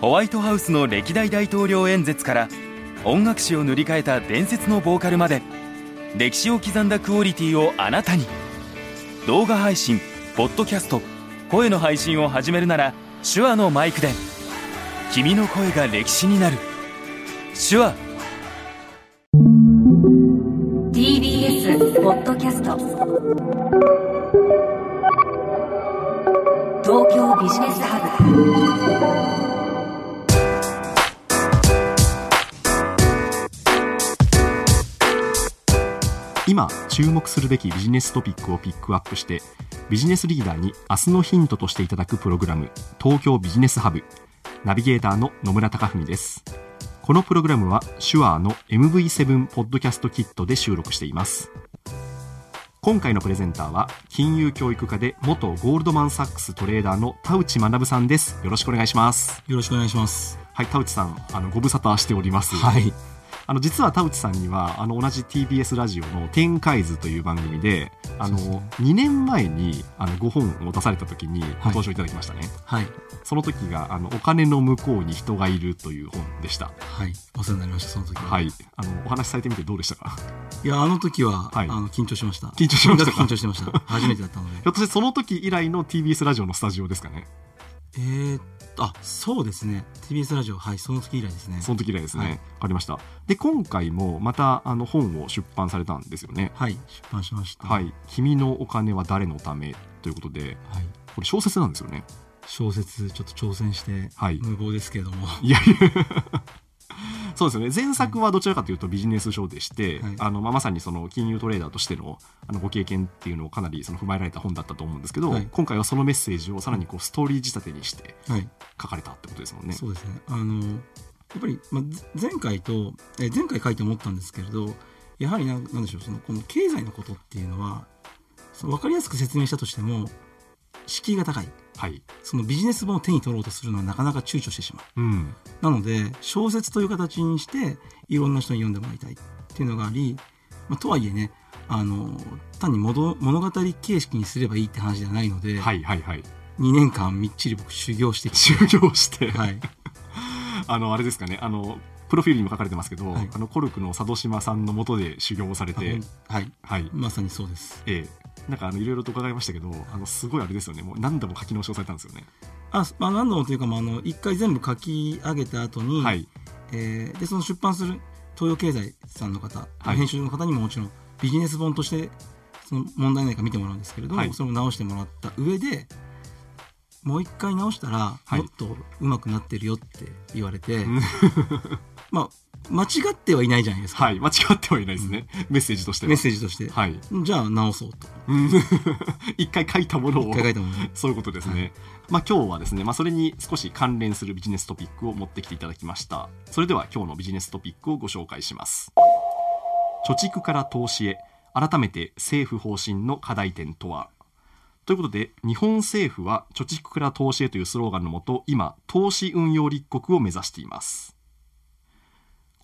ホワイトハウスの歴代大統領演説から音楽史を塗り替えた伝説のボーカルまで歴史を刻んだクオリティをあなたに。動画配信ポッドキャスト声の配信を始めるなら手話のマイクで君の声が歴史になる。手話。TBS ポッドキャスト。東京ビジネスハブ。今注目するべきビジネストピックをピックアップしてビジネスリーダーに明日のヒントとしていただくプログラム東京ビジネスハブナビゲーターの野村貴文です。このプログラムは手話の MV7 ポッドキャストキットで収録しています。今回のプレゼンターは金融教育科で元ゴールドマンサックストレーダーの田内学さんです。よろしくお願いします。よろしくお願いします。はい田内さんあのご無沙汰しております。はい。あの実は田内さんにはあの同じ TBS ラジオの「天海図」という番組であのですね2年前にあのご本を出された時にご登場いただきましたね、はい。その時があの「お金の向こうに人がいる」という本でしたはい。お世話になりました、その時は。。はいいあのお話しされてみてどうでしたか？いや、あの時は、はいあの、緊張しました。緊張しました緊張してました。初めてだったのでひ。ょっとしてその時以来の TBS ラジオのスタジオですかねえーっと、あ、そうですね。TBS ラジオ、はい、その時以来ですね。その時以来ですね、はいわかりましたで今回もまたあの本を出版されたんですよねはい、出版しました。はい「君のお金は誰のため」ということではい。これ小説なんですよね小説、ちょっと挑戦して、はい無謀ですけれども。いやいやそうですよね前作はどちらかというとビジネス書でして、はいあのまあ、まさにその金融トレーダーとしてのあのご経験っていうのをかなりその踏まえられた本だったと思うんですけど、はい今回はそのメッセージをさらにこうストーリー仕立てにしてはい。書かれたってことですもんね。そうですね。あの、やっぱり、まあ、前回と、え前回書いて思ったんですけれど、やはりなんなんでしょう、その、この経済のことっていうのは、その分かりやすく説明したとしても、敷居が高い。はい、そのビジネス本を手に取ろうとするのはなかなか躊躇してしまう。うん。なので、小説という形にして、いろんな人に読んでもらいたいっていうのがあり、まあ、とはいえね、あの、単に物物語形式にすればいいって話ではないので、はいはいはい。2年間みっちり僕修行して、修行して、はい。あのあれですかねあのプロフィールにも書かれてますけど、はい。あのコルクの佐渡島さんのもとで修行をされて、はい。はい。まさにそうです。ええ。なんかあのいろいろと伺いましたけどあのすごいあれですよね。もう何度も書き直しをされたんですよね。あ、まあ、何度もというか、まあ、あの、一回全部書き上げた後に、はい。えーで、その出版する東洋経済さんの方、はい。編集の方にももちろんビジネス本として、その問題ないか見てもらうんですけれども、はい。それを直してもらった上で、もう一回直したら、はい。もっと上手くなってるよって言われて、う んまあ、間違ってはいないじゃないですか。はい間違ってはいないですね、メッセージとしては。メッセージとして。はい。じゃあ直そうと。う ん一回書いたものを。一回書いたものを。そういうことですね、はい。まあ今日はですね、まあ、それに少し関連するビジネストピックを持ってきていただきました。それでは今日のビジネストピックをご紹介します。貯蓄から投資へ。改めて政府方針の課題点とは。ということで日本政府は貯蓄から投資へというスローガンのもと今投資運用立国を目指しています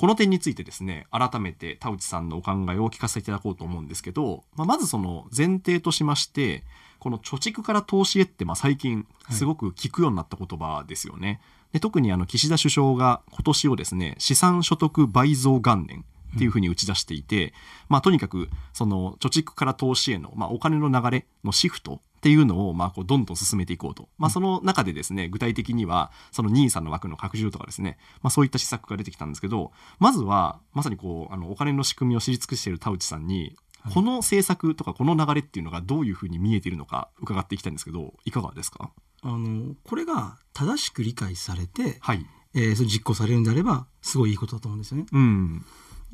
この点についてですね改めて田内さんのお考えを聞かせていただこうと思うんですけど、まあ、まずその前提としましてこの貯蓄から投資へってまあ最近すごく聞くようになった言葉ですよね。で特にあの岸田首相が今年をですね資産所得倍増元年っていうふうに打ち出していて、まあ、とにかくその貯蓄から投資への、まあ、お金の流れのシフトっていうのをまあこうどんどん進めていこうと、まあ、その中でですね具体的にはその NISA の枠の拡充とかですね、まあ、そういった施策が出てきたんですけどまずはまさにこうあのお金の仕組みを知り尽くしている田内さんにこの政策とかこの流れっていうのがどういうふうに見えているのか伺っていきたいんですけどいかがですか？あの、これが正しく理解されて、はい。えーそれ実行されるんであれば、すごいいいことだと思うんですよね。うん。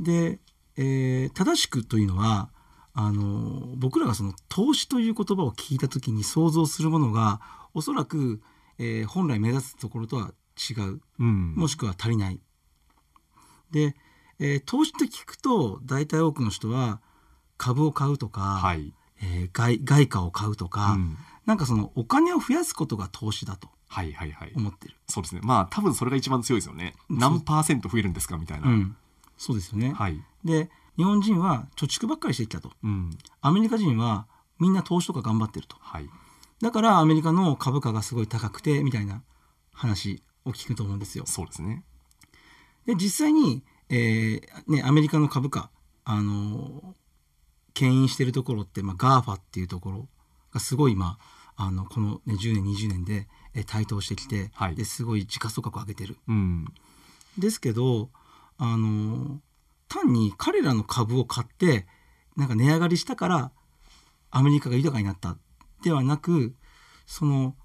で、えー正しくというのは、あの、僕らがその投資という言葉を聞いたときに想像するものが、おそらく、えー本来目指すところとは違う。うんもしくは足りない。で、えー投資って聞くと、大体多くの人は株を買うとか、はい、えー外外貨を買うとか、うんなんかそのお金を増やすことが投資だとはいはいはい思ってる。そうですねまあ多分それが一番強いですよね何パーセント増えるんですかみたいな、うん。そうですよね。はい、で、日本人は貯蓄ばっかりしてきたと。うん、アメリカ人はみんな投資とか頑張ってると。はいだからアメリカの株価がすごい高くてみたいな話を聞くと思うんですよ。そうですね。で実際に、えーね、アメリカの株価、あの牽引してるところって、まあ、GAFA っていうところがすごい今あのこの、ね、10年20年で、えー台頭してきて、はいですごい時価総額を上げてる。うん。ですけど、あの単に彼らの株を買ってなんか値上がりしたからアメリカが豊かになったではなくその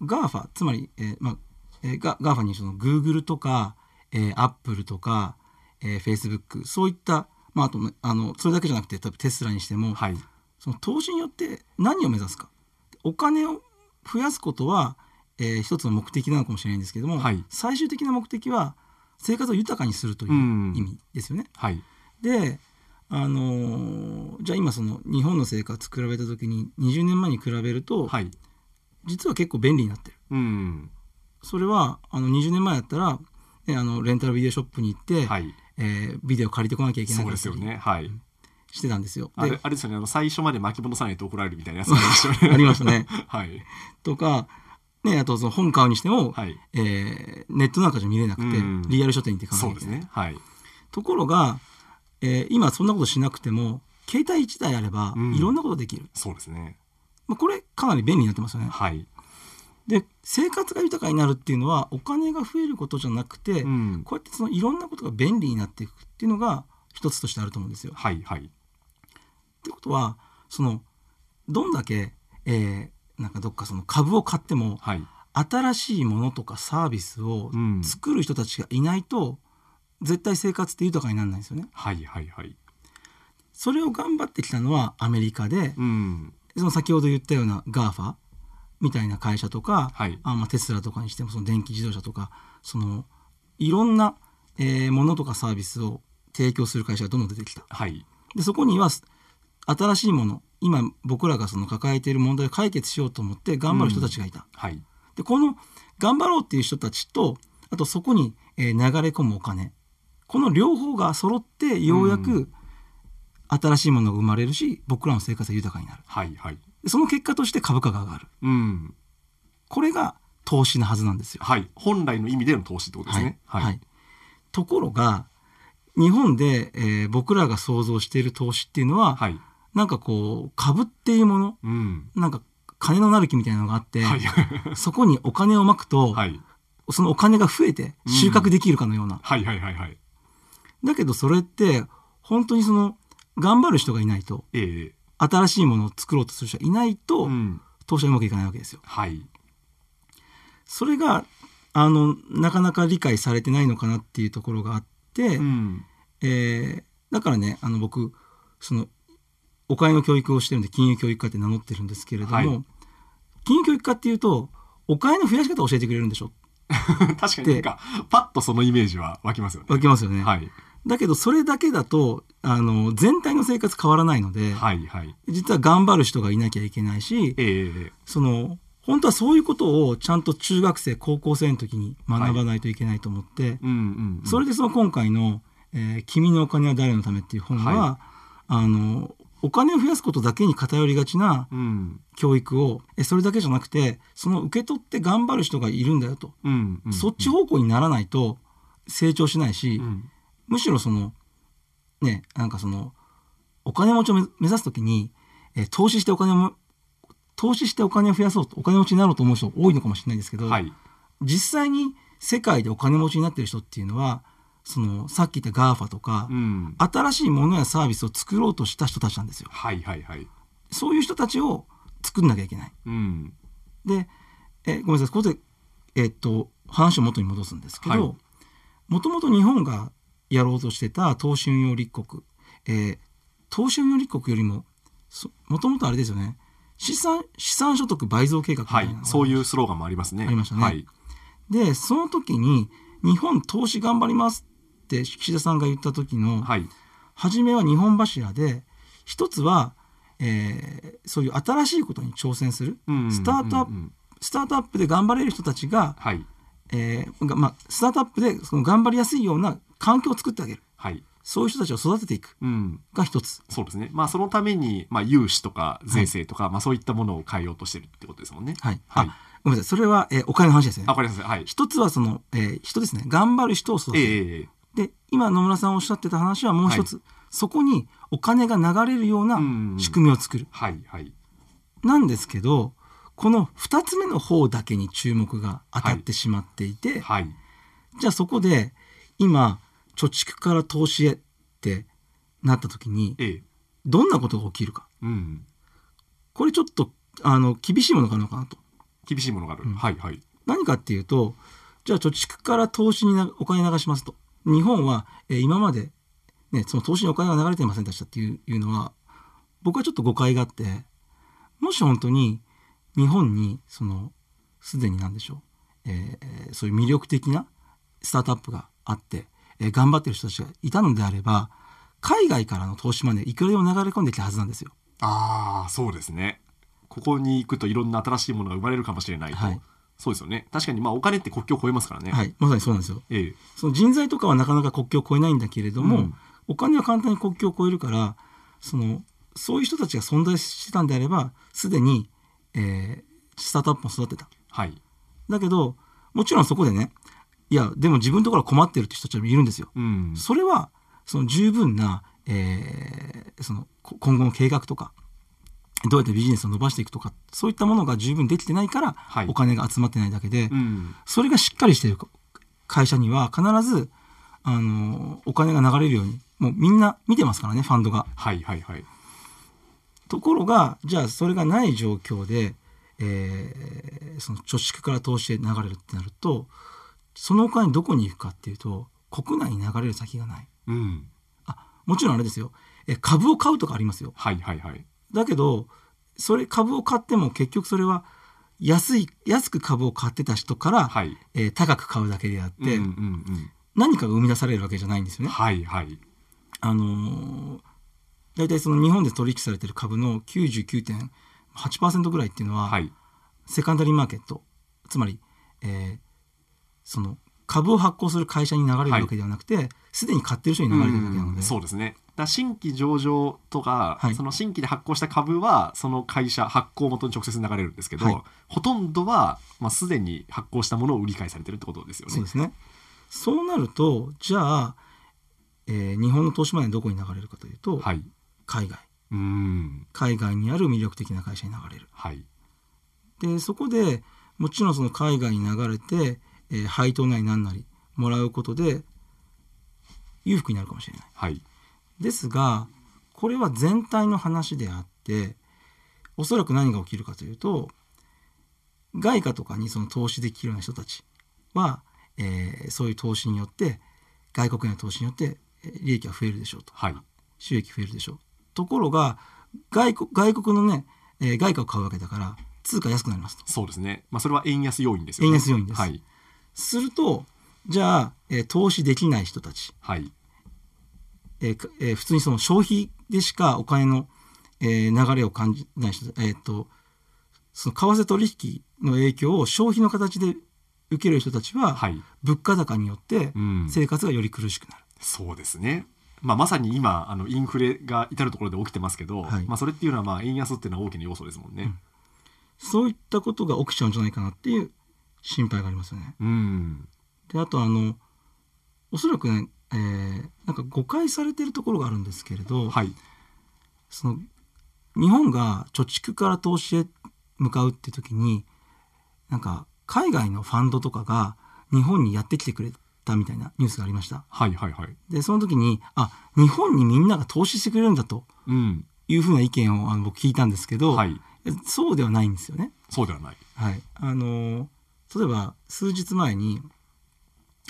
GAFA つまり、えーまあえー、ガ GAFA にその Google とか、えー、Apple とか、えー、Facebook そういった、まあ、あとねあのそれだけじゃなくて例えばテスラにしても、はい。その投資によって何を目指すかお金を増やすことは、えー一つの目的なのかもしれないんですけども、はい最終的な目的は生活を豊かにするといううん意味ですよね。はい。であのーじゃあ今その日本の生活比べた時に20年前に比べると、はい。実は結構便利になってる。うん。それはあの20年前だったら、ね、あのレンタルビデオショップに行って、はい。えービデオ借りてこなきゃいけなそうかったりですよね。はい。してたんですよ。あれであれですよね。あの最初まで巻き戻さないと怒られるみたいなやつありましたよね。ありましたね。はい。とか、ね、あとその本買うにしても、はい。えーネットなんかじゃ見れなくて、うんリアル書店に行って買わなきゃいけない。ですね。はい。ところが、えー今そんなことしなくても携帯1台あればうんいろんなことできる、そうですね。まあ、これかなり便利になってますよね。はい。で生活が豊かになるっていうのはお金が増えることじゃなくて、うん。こうやってそのいろんなことが便利になっていくっていうのが一つとしてあると思うんですよ。っはい。はい。てことはそのどんだけ、えーなんかどっかその株を買ってもはい。新しいものとかサービスをうん。作る人たちがいないと絶対生活って豊かにならないんですよね。はい。はい。はい。それを頑張ってきたのはアメリカで、うん。その先ほど言ったような GAFA みたいな会社とか、はい。あまあ、テスラとかにしてもその電気自動車とかそのいろんな、えーものとかサービスを提供する会社がどんどん出てきた。はい。でそこには新しいもの今僕らがその抱えている問題を解決しようと思って頑張る人たちがいた。はい。でこの頑張ろうっていう人たちとあとそこに、えー流れ込むお金この両方が揃ってようやうく新しいものが生まれるし僕らの生活が豊かになるはい。はい。でその結果として株価が上がるうん。これが投資なはずなんですよ。はい。本来の意味での投資ってことですね。はいはいところが日本で、えー僕らが想像している投資っていうのは、はい。なんかこう株っていうものうん。なんか金のなる木みたいなのがあって、はい。そこにお金をまくと、はい。そのお金が増えて収穫できるかのような、はい。はい。はい。はい。だけどそれって本当にその頑張る人がいないとええ。新しいものを作ろうとする人がいないと、うん。投資はうまくいかないわけですよ。はい。それがあのなかなか理解されてないのかなっていうところがあって、うん。えーだからねあの僕そのお金の教育をしてるんで金融教育科って名乗ってるんですけれども、はい金融教育科っていうとお金の増やし方を教えてくれるんでしょ？確かにか、パッとそのイメージは湧きますよね。わけますよね、はい。だけどそれだけだとあの全体の生活変わらないので、はい。はい。実は頑張る人がいなきゃいけないしええ。その本当はそういうことをちゃんと中学生高校生の時に学ばないといけないと思って、うん。うん。それでその今回の、えー君のお金は誰のため」っていう本は、はあのお金を増やすことだけに偏りがちなうん。教育をえそれだけじゃなくてその受け取って頑張る人がいるんだよと、うん。うんそっち方向にならないと成長しないし、うん。むしろそのねなんかそのお金持ちを目目指す時に、えー投資してお金も投資してお金を増やそうとお金持ちになろうと思う人多いのかもしれないですけど、はい。実際に世界でお金持ちになってる人っていうのはそのさっき言った GAFA とか、うん。新しいものやサービスを作ろうとした人たちなんですよ。はい。はい。はい。そういう人たちを作んなきゃいけない。うん。で、えごめんなさい、ここで、えっと、話を元に戻すんですけはいど、もともと日本がやろうとしてた投資運用立国、えー投資運用立国よりも、もともとあれですよね、資産、資産所得倍増計画みたなの。がはいいそういうスローガンもありますね。ありましたねはい。で、その時に、日本投資頑張りますって岸田さんが言った時の、はい。初めは日本柱で一つは、えーそういう新しいことに挑戦する、うんスタートアップ、うんうんスタートアップで頑張れる人たちが、はい。えーがまあ、スタートアップでその頑張りやすいような環境を作ってあげるはい。そういう人たちを育てていくうん。が一つそうですね。まあ、そのために、まあ、融資とか税制とか、まあ、そういったものを変えようとしてるってことですもんね。はい、はいあごめんなさい。それは、えーお金の話ですねあ、。わかります。はい。一つはその、えー人ですね。頑張る人を育てる。ええええで、今野村さんおっしゃってた話はもう一つ。そこにお金が流れるようなうん仕組みを作る。はい、はい。なんですけど、この二つ目の方だけに注目が当たってしまっていて、はい。じゃあそこで今、貯蓄から投資へってなった時に、ええどんなことが起きるか。うん。これちょっと、あの、厳しいものがあるのかなと。厳しいものがある。うんはい、はい。何かっていうと、じゃあ貯蓄から投資になお金流しますと。日本は、えー今まで、ね、その投資にお金が流れていませんでしたっていういうのは、僕はちょっと誤解があって、もし本当に日本に、その、すでになんでしょう、えーそういう魅力的なスタートアップがあって、えー頑張ってる人たちがいたのであれば、海外からの投資マネーいくらでも流れ込んできたはずなんですよ。ああ、そうですね。ここに行くといろんな新しいものが生まれるかもしれないと。はいそうですよね。確かに、まあ、お金って国境を越えますからね。はい、まさにそうなんですよ。ええその人材とかはなかなか国境を越えないんだけれども、うんお金は簡単に国境を越えるからそのそういう人たちが存在してたんであればすでに、えースタートアップも育てたはい。だけどもちろんそこでねいやでも自分のところは困ってるって人たちもいるんですよ。うん。それはその十分な、えーそのこ今後の計画とかどうやってビジネスを伸ばしていくとかそういったものが十分できてないから、はいお金が集まってないだけで、うん。それがしっかりしている会社には必ず、あの、お金が流れるように、もうみんな見てますからね、ファンドが。はい、はい、はい。ところが、じゃあそれがない状況で、えーその貯蓄から投資へ流れるってなると、そのお金どこに行くかっていうと、国内に流れる先がない。うん。あ、もちろんあれですよ。え株を買うとかありますよ。はい、はい、はい。だけど、それ株を買っても結局それは安い、安く株を買ってた人から、はい。えー高く買うだけであって、うん、うん、うん。何かが生み出されるわけじゃないんですよね。はい、はい。あのー大体その日本で取引されている株の99.8%ぐらいっていうのは、はい。セカンダリーマーケットつまり、えーその株を発行する会社に流れるわけではなくてすで、に買ってる人に流れてるわけなのでうんそうですね。だ新規上場とか、はいその新規で発行した株はその会社発行元に直接流れるんですけど、はいほとんどは、まあ、すでに発行したものを売り買いされてるってことですよね。そうですねそうなるとじゃあ、えー日本の投資マネーどこに流れるかというと、はい。海外うん。海外にある魅力的な会社に流れるはい。でそこでもちろんその海外に流れて、えー配当なり何なりもらうことで裕福になるかもしれないはい。ですがこれは全体の話であっておそらく何が起きるかというと外貨とかにその投資できるような人たちは、えーそういう投資によって外国への投資によってえー利益が増えるでしょうとはい。収益増えるでしょうところが外国外国のね、えー外貨を買うわけだから通貨安くなりますとそうですね。まあ、それは円安要因ですよね。円安要因ですはい。するとじゃあ、えー投資できない人たちはい。えーかえー普通にその消費でしかお金の、えー流れを感じない人、えーっとその為替取引の影響を消費の形で受ける人たちは、はい。物価高によってうん。生活がより苦しくなる。そうですね。まあ、まさに今あのインフレが至るところで起きてますけど、はいまあ、それっていうのはまあ円安っていうのは大きな要素ですもんね。そういったことが起きちゃうんじゃないかなっていう心配がありますよね。うん。であとあのおそらくね、えーなんか誤解されてるところがあるんですけれど、はい。その日本が貯蓄から投資へ向かうって時になんか海外のファンドとかが日本にやってきてくれたみたいなニュースがありましたはいはいはい。でその時にあ日本にみんなが投資してくれるんだとうん。いうふうな意見をあの僕聞いたんですけど、はい。そうではないんですよねそうではない。はいあの例えば数日前に、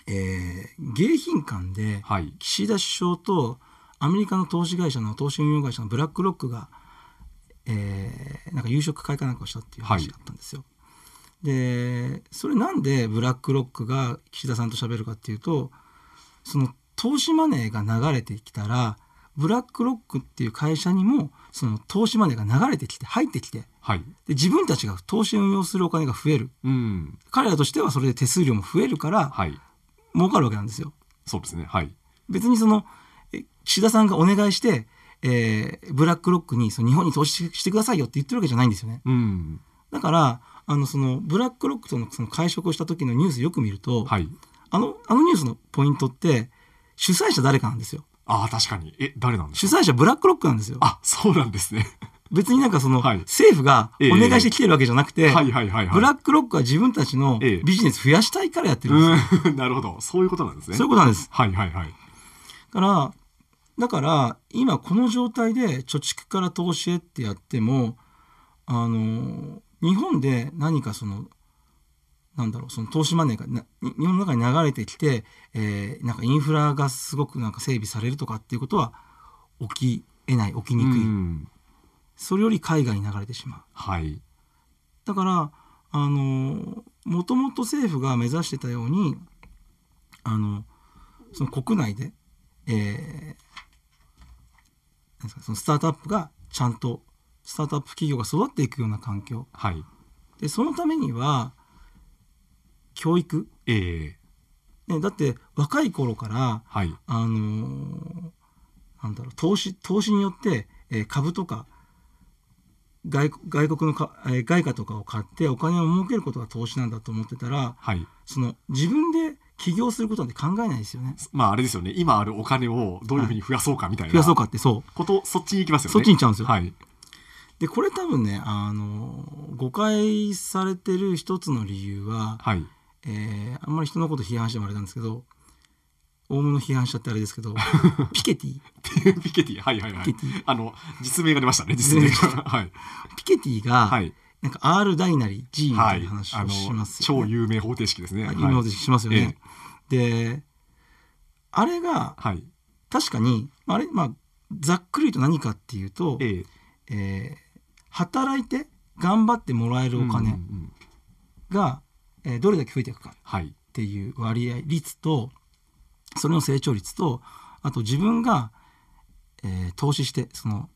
えー迎賓館ではい。岸田首相とアメリカの投資会社の投資運用会社のブラックロックが、えーなんか夕食会かなんかをしたっていう話があったんですよ。でそれなんでブラックロックが岸田さんと喋るかっていうとその投資マネーが流れてきたらブラックロックっていう会社にもその投資マネーが流れてきて入ってきてはい。で自分たちが投資運用するお金が増えるうん。彼らとしてはそれで手数料も増えるからはい。儲かるわけなんですよ。そうですね。はい。別にそのえ岸田さんがお願いして、えーブラックロックにその日本に投資してくださいよって言ってるわけじゃないんですよね。うん。だからあのそのブラックロックとのその会食をした時のニュースよく見ると、はい。あのあのニュースのポイントって主催者誰かなんですよああ、確かに。え、誰なんですか？主催者ブラックロックなんですよあ、そうなんですね。別になんかその、はい政府がお願いしてきてるわけじゃなくて、はいはいはいはい。ブラックロックは自分たちのええビジネス増やしたいからやってるんですよ、うん、なるほど。そういうことなんですね。そういうことなんですはいはいはい。だからだから今この状態で貯蓄から投資へってやってもあの日本で何かそのなんだろうその投資マネーがなに日本の中に流れてきて、えーなんかインフラがすごくなんか整備されるとかっていうことは起きえない起きにくい、うんそれより海外に流れてしまうはい。だからあのもともと政府が目指してたようにあのその国内で、えーなんですかそのスタートアップがちゃんとスタートアップ企業が育っていくような環境はい。でそのためには教育、ええね、だって若い頃からはい。あのーなんだろう投資投資によって、えー株とか外外国のか、えー外貨とかを買ってお金を儲けることが投資なんだと思ってたらはい。その自分で起業することなんて考えないですよねまああれですよね。今あるお金をどういうふうに増やそうかみたいな。増やそうかってそうこと、そっちに行きますよね。そっちに行っちゃうんですよはい。でこれ多分ねあのー誤解されてる一つの理由は、はい。えーあんまり人のこと批判してもあれなんですけど大物批判しちゃってあれですけど ピケティピケティ、はいはいはい。あの、実名が出ましたね、実名が。はい。ピケティが、はい。なんか R 大なり G みたはいい。な話をします、よね超有名方程式ですね。はい有名しますよね。であれがはい。確かにあれまあざっくりと何かっていうと、ええ。えー働いて頑張ってもらえるおうんうんう金んが、えーどれだけ増えていくかはい。っていう割合率とそれの成長率とあと自分が、えー投資してその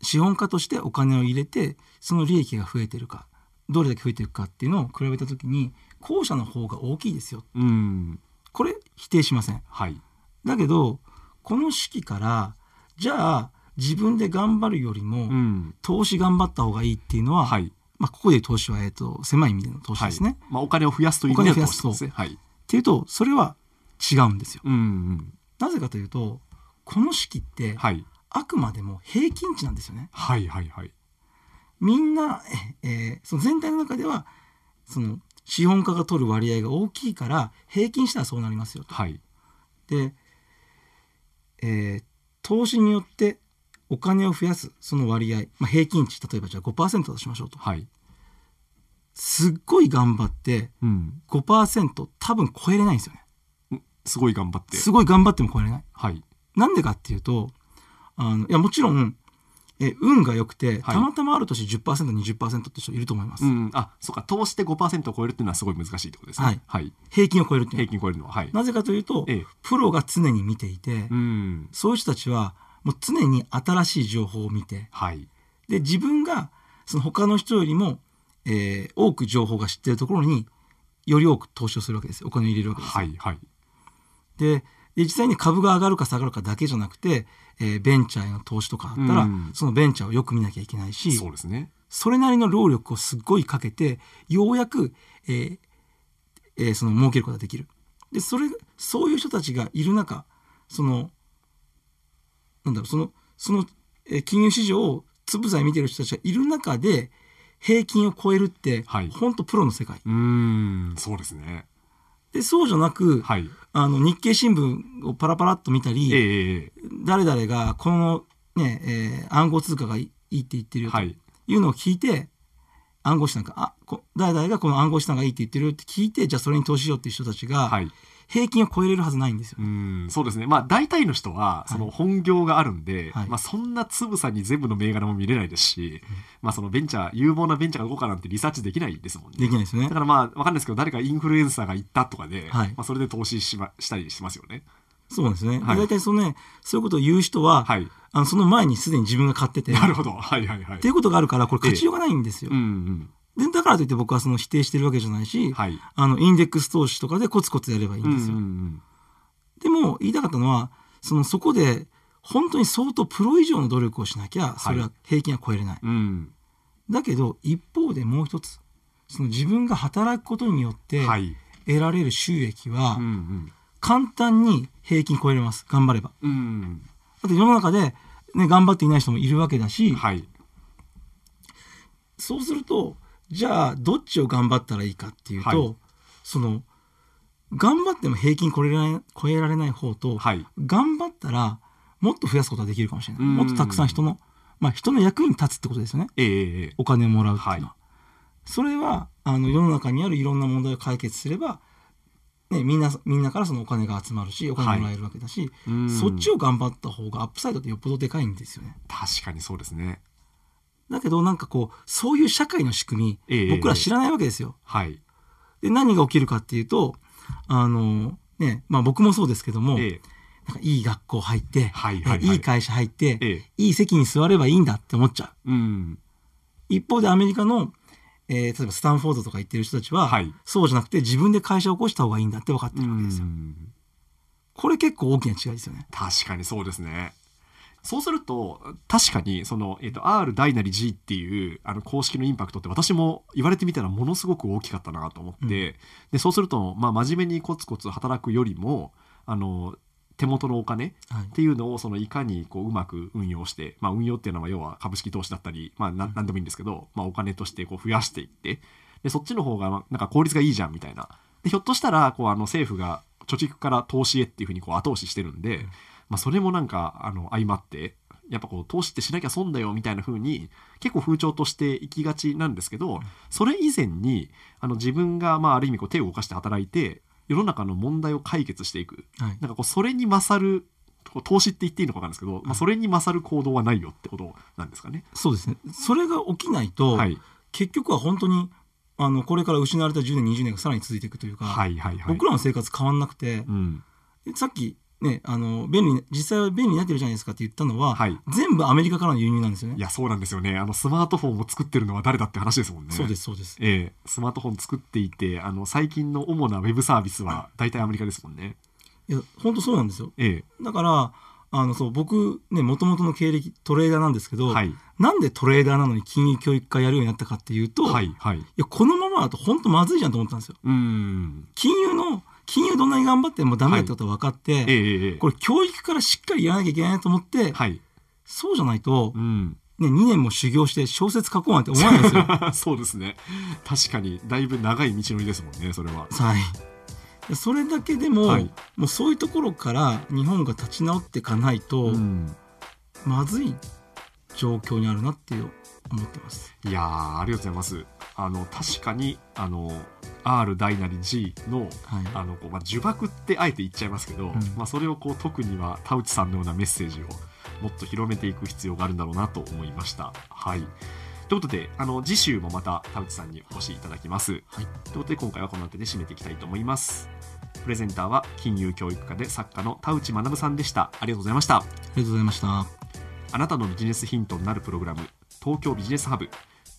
資本家としてお金を入れてその利益が増えてるかどれだけ増えていくかっていうのを比べた時に後者の方が大きいですようん。これ否定しませんはい。だけどこの式からじゃあ自分で頑張るよりも、うん。投資頑張った方がいいっていうのは、はい。まあ、ここで投資は、えー、と狭い意味での投資ですね。はいまあ、お金を増やすという意味での投資ですね。はい。っていうとそれは違うんですよ。うんうん。なぜかというとこの式って、はい。あくまでも平均値なんですよね。はいはいはい。みんな、ええーその全体の中ではその資本家が取る割合が大きいから平均したらそうなりますよと。はい。で、えー投資によってお金を増やすその割合、まあ、平均値例えばじゃあ5%としましょうと。はい。すっごい頑張ってうん。5%多分超えれないんですよね。すごい頑張って。すごい頑張っても超えれない？はい。なんでかっていうとあのいやもちろんえ運が良くて、はいたまたまある年 10%20% って人いると思います、うん。あ、そうか。投資で5%を超えるっていうのはすごい難しいってことですね。はいはい。平均を超えるっていう平均超えるのは。はい。なぜかというと、ええプロが常に見ていて、うん。そういう人たちはもう常に新しい情報を見てはい。で自分がその他の人よりも、えー多く情報が知ってるところにより多く投資をするわけですよお金を入れるわけですよ、はいはい。でで実際に株が上がるか下がるかだけじゃなくて、えーベンチャーへの投資とかあったら、うんそのベンチャーをよく見なきゃいけないしそうですね。それなりの労力をすっごいかけてようやく、えーえーその儲けることができるでそれそういう人たちがいる中そのなんだろうそのその、えー金融市場をつぶさに見てる人たちがいる中で平均を超えるって、はい本当プロの世界うーん。そうですね。でそうじゃなく、はい。あの日経新聞をパラパラっと見たり、えええ誰々がこの、ねえー暗号通貨がいいいって言ってるよとい。いうのを聞いて暗号資産かあこ誰々がこの暗号資産がいいって言ってるって聞いてじゃあそれに投資しようっていう人たちがはい。平均を超えれるはずないんですよ。うん、そうですね。まあ、大体の人は、その本業があるんで、はいまあ、そんなつぶさに全部の銘柄も見れないですし、まあ、そのベンチャー、有望なベンチャーがどこかなんてリサーチできないですもんね。できないですねだ。からまあ、わかんないですけど、誰かインフルエンサーが言ったとかで、はいまあ、それで投資しま、したりしますよね。そうですね。大体そのねそういうことを言う人は、はい。あのその前にすでに自分が買っててなるほど。はいはいはいって。いうことがあるからこれ勝ちようがないんですよ。うんうん。でだからといって僕はその否定してるわけじゃないし、はい。あのインデックス投資とかでコツコツやればいいうんんですよ。うんうん。でも言いたかったのはそのそこで本当に相当プロ以上の努力をしなきゃそれは平均は超えれない。うん。だけど一方でもう一つその自分が働くことによってはい。得られる収益はうんうん。簡単に平均超えれます頑張ればうん。だって世の中で、ね、頑張っていない人もいるわけだし、はい。そうするとじゃあどっちを頑張ったらいいかっていうと、はい。その頑張っても平均超えられない超えられない方と、はい。頑張ったらもっと増やすことができるかもしれない。うん。もっとたくさん人の、まあ、人の役に立つってことですよね。ええええお金をもらうっていうのは、はそれはあの世の中にあるいろんな問題を解決すれば、ね、みんなみんなからそのお金が集まるしお金もらえるわけだし、うん。そっちを頑張った方がアップサイドってよっぽどでかいんですよね。確かにそうですね。だけどなんかこうそういう社会の仕組み、ええ僕ら知らないわけですよはい。で何が起きるかっていうとあのねまあ僕もそうですけども、ええなんかいい学校入って、はいはいはいねいい会社入って、ええいい席に座ればいいんだって思っちゃううん。一方でアメリカの、えー例えばスタンフォードとか行ってる人たちは、はいそうじゃなくて自分で会社を起こした方がいいんだって分かってうるわけですよ。ん。これ結構大きな違いですよね。確かにそうですね。そうすると、確かに、その、えっ、と、R 大なり G っていう、あの、公式のインパクトって私も言われてみたらものすごく大きかったなと思って、で、そうすると、まあ、真面目にコツコツ働くよりも、あの、手元のお金はい。っていうのをそのいかにこううまく運用して、まあ、運用っていうのは要は株式投資だったり、まあ、ななんでもいいんですけど、まあ、お金としてこう増やしていってでそっちの方がまあなんか効率がいいじゃんみたいな。でひょっとしたらこうあの政府が貯蓄から投資へっていうふうにこう後押ししてるんで、まあ、それもなんかあの相まってやっぱこう投資ってしなきゃ損だよみたいな風に結構風潮としていきがちなんですけどそれ以前にあの自分がまあある意味こう手を動かして働いて世の中の問題を解決していくはいなんかこうそれに勝る投資って言っていいのか分かんないですけど、まあ、それに勝る行動はないよってことなんですかね。そうですね。それが起きないと、はい、結局は本当にあのこれから失われた10年20年がさらに続いていくというか、はいはいはい。僕らの生活変わんなくてう、ん、でさっきねあの便利に実際は便利になってるじゃないですかって言ったのは、はい全部アメリカからの輸入なんですよねい。やそうなんですよねあのスマートフォンを作ってるのは誰だって話ですもんね。そうですそうです。ええスマートフォン作っていてあの最近の主なウェブサービスは大体アメリカですもんね。いや本当そうなんですよ。えだからあのそう僕ねもともとの経歴トレーダーなんですけど、えはいなんでトレーダーなのに金融教育科やるようになったかっていうと、、はいいはい。やこのままだと本当まずいじゃんと思ったんですよ。うーん金融の金融どんなに頑張ってもダメだってことが分かって、ええええこれ教育からしっかりやらなきゃいけないなと思って、はい。そうじゃないとう、んね、2年も修行して小説書こうなんて思わないですよ。そうですね確かにだいぶ長い道のりですもんねそれは。はい。それだけでも、はいもうそういうところから日本が立ち直っていかないと、うんまずい状況にあるなっていう思ってます。いやーありがとうございます。あの確かにあの R 大なり G のはい。あのこう、まあ、呪縛ってあえて言っちゃいますけど、んまあ、それをこう特には田内さんのようなメッセージをもっと広めていく必要があるんだろうなと思いました。はいということであの次週もまた田内さんにお越しいただきます。はいということで今回はこの辺りで締めていきたいと思います。プレゼンターは金融教育科で作家の田内学さんでした。ありがとうございました。ありがとうございました。あなたのビジネスヒントになるプログラム東京ビジネスハブ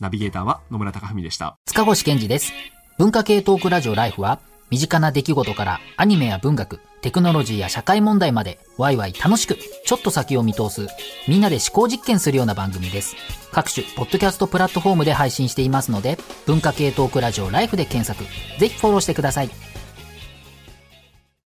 ナビゲーターは野村貴文でした。塚越健二です。文化系トークラジオライフは、身近な出来事からアニメや文学、テクノロジーや社会問題まで、ワイワイ楽しく、ちょっと先を見通す、みんなで思考実験するような番組です。各種、ポッドキャストプラットフォームで配信していますので、文化系トークラジオライフで検索、ぜひフォローしてください。